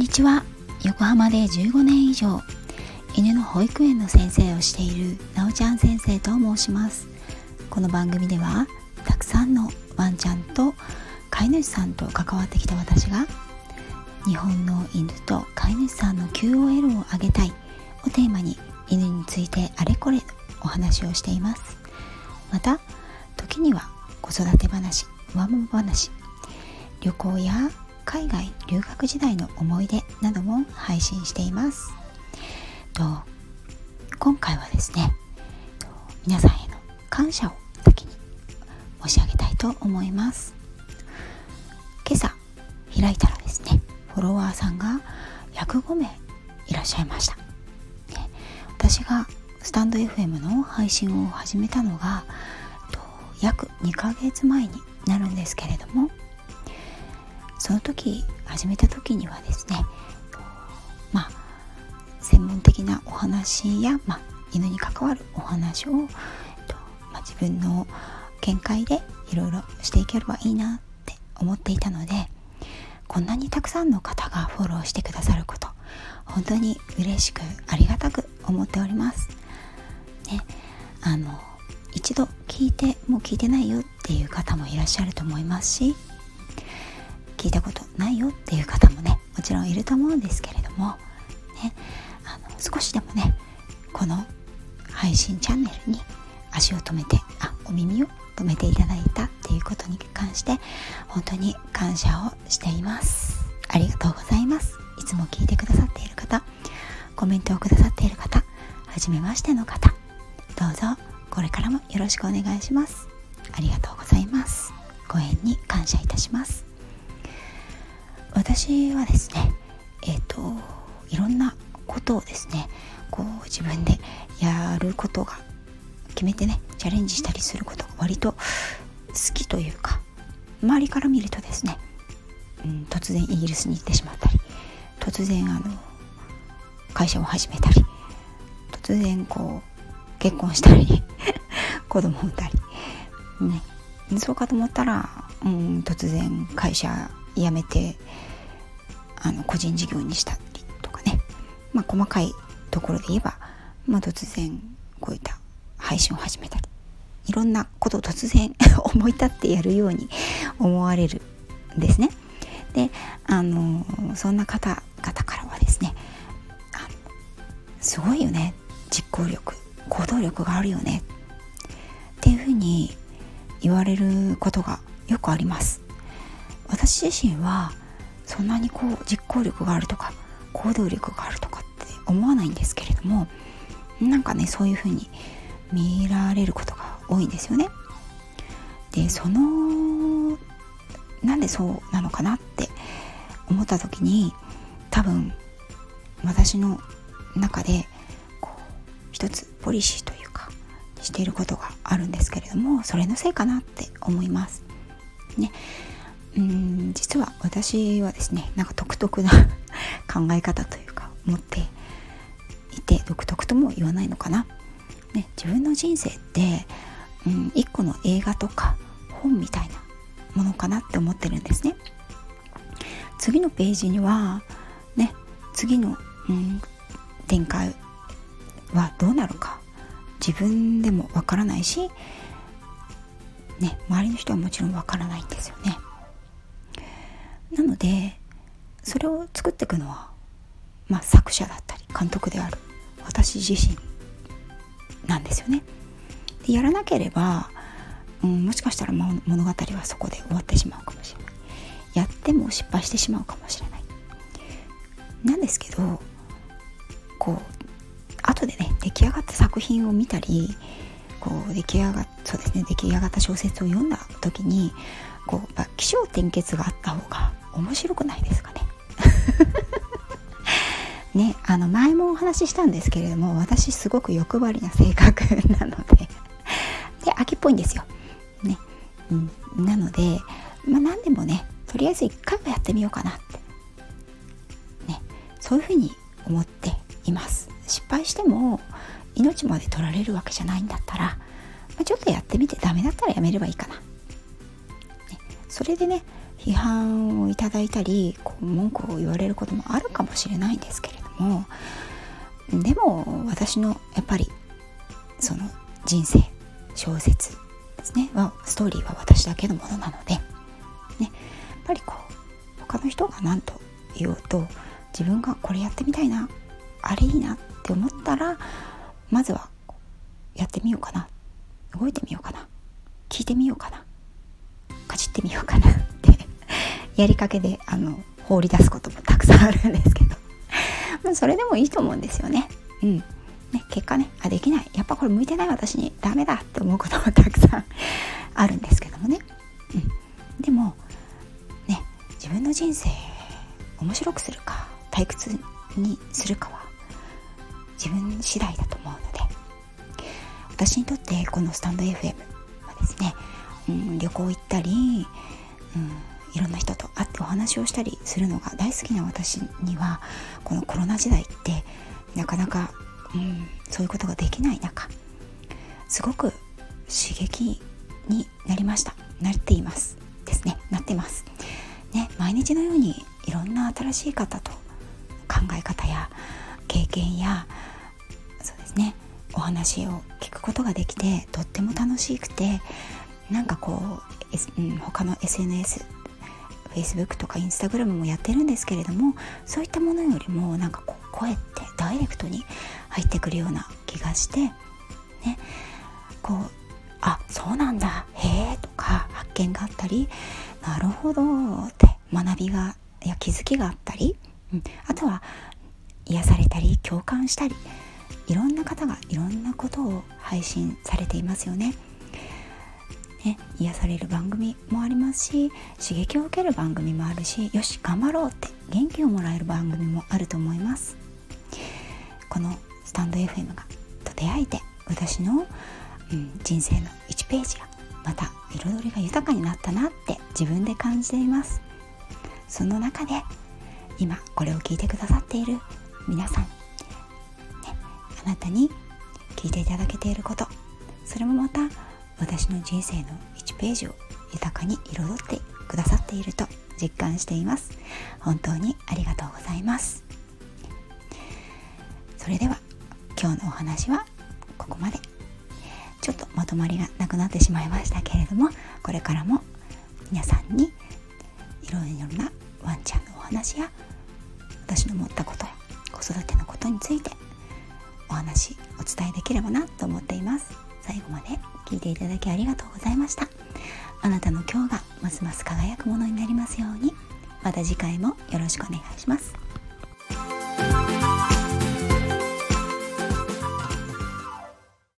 にちは。横浜で15年以上犬の保育園の先生をしているなおちゃん先生と申します。この番組ではたくさんのワンちゃんと飼い主さんと関わってきた私が日本の犬と飼い主さんの QOL を上げたいをテーマに犬についてあれこれお話をしています。また時には子育て話ワンママ話旅行や海外留学時代の思い出なども配信しています。と今回はですね皆さんへの感謝を先に申し上げたいと思います。今朝開いたらですねフォロワーさんが105名いらっしゃいました、私がスタンド FM の配信を始めたのが約2ヶ月前になるんですけれどもその時始めた時にはですねまあ専門的なお話や、まあ、犬に関わるお話を、まあ、自分の見解でいろいろしていければいいなって思っていたのでこんなにたくさんの方がフォローしてくださること本当に嬉しくありがたく思っております。ね、あの一度聞いてもう聞いてないよっていう方もいらっしゃると思いますし聞いたことないよっていう方もねもちろんいると思うんですけれどもねあの少しでもねこの配信チャンネルに足を止めてあお耳を止めていただいたっていうことに関して本当に感謝をしています。ありがとうございます。いつも聞いてくださっている方コメントをくださっている方はじめましての方どうぞこれからもよろしくお願いします。ありがとうございます。ご縁に感謝いたします。私はですねえっ、ー、といろんなことをですねこう自分でやることが決めてねチャレンジしたりすることが割と好きというか周りから見るとですね、うん、突然イギリスに行ってしまったり突然あの会社を始めたり突然こう結婚したり 子供を産んだりねそうかと思ったら、うん、突然会社辞めてあの個人事業にしたりとかね、まあ、細かいところで言えば、まあ、突然こういった配信を始めたり。いろんなことを突然 思い立ってやるように 思われるんですね。であのそんな方々からはですねすごいよね。実行力行動力があるよね。っていうふうに言われることがよくあります。私自身はそんなにこう実行力があるとか行動力があるとかって思わないんですけれどもなんかねそういうふうに見られることが多いんですよね。でそのなんでそうなのかなって思った時に多分私の中でこう一つポリシーというかしていることがあるんですけれどもそれのせいかなって思います。ね。うん実は私はですねなんか独特な 考え方というか持っていて独特とも言わないのかな、ね、自分の人生って、うん、一個の映画とか本みたいなものかなって思ってるんですね。次のページにはね次の、うん、展開はどうなるか自分でもわからないしね周りの人はもちろんわからないんですよね。なのでそれを作っていくのは、まあ、作者だったり監督である私自身なんですよね。でやらなければ、うん、もしかしたら物語はそこで終わってしまうかもしれない。やっても失敗してしまうかもしれない。なんですけどこう後でね出来上がった作品を見たりこう出来上がそうですね出来上がった小説を読んだ時にこう起承転結があった方が面白くないですかね？ねあの前もお話ししたんですけれども私すごく欲張りな性格なのでで秋っぽいんですよ。ねうん、なので、まあ、何でもねとりあえず一回はやってみようかなって、ね、そういうふうに思っています。失敗しても命まで取られるわけじゃないんだったら、まあ、ちょっとやってみてダメだったらやめればいいかな。ね、それでね批判をいただいたりこう文句を言われることもあるかもしれないんですけれどもでも私のやっぱりその人生小説ですねはストーリーは私だけのものなので、ね、やっぱりこう他の人が何と言おうと自分がこれやってみたいなあれいいなって思ったらまずはやってみようかな動いてみようかな聞いてみようかなかじってみようかなってやりかけであの放り出すこともたくさんあるんですけど。まあそれでもいいと思うんですよね。うん。ね、結果ねあできない。やっぱこれ向いてない私にダメだって思うこともたくさんあるんですけどもね、うん、でもね自分の人生面白くするか退屈にするかは自分次第だと思うので。私にとってこのスタンド FM はですね、うん、旅行行ったり、うん、いろんな人と会ってお話をしたりするのが大好きな私にはこのコロナ時代ってなかなか、うん、そういうことができない中すごく刺激になりました。なっています。ですね。なってます。ね毎日のようにいろんな新しい方と考え方や経験やそうですねお話を聞くことができてとっても楽しくてなんかこう、S うん、他の SNS Facebook とか Instagram もやってるんですけれどもそういったものよりもなんかこう声ってダイレクトに入ってくるような気がしてねこうあそうなんだへえとか発見があったりなるほどって学びがいや気づきがあったり、うん、あとは癒されたり共感したりいろんな方がいろんなことを配信されていますよね。ね、癒される番組もありますし刺激を受ける番組もあるしよし頑張ろうって元気をもらえる番組もあると思います。このスタンド FM がと出会えて私の、うん、人生の1ページがまた彩りが豊かになったなって自分で感じています。その中で今これを聞いてくださっている皆さん、ね、あなたに聞いていただけていることそれもまた私の人生の1ページを豊かに彩ってくださっていると実感しています。本当にありがとうございます。それでは今日のお話はここまで。ちょっとまとまりがなくなってしまいましたけれどもこれからも皆さんにいろいろなワンちゃんのお話や私の持ったことや子育てのことについてお話お伝えできればなと思っています。最後まで聞いていただきありがとうございました。あなたの今日がますます輝くものになりますように。また次回もよろしくお願いします。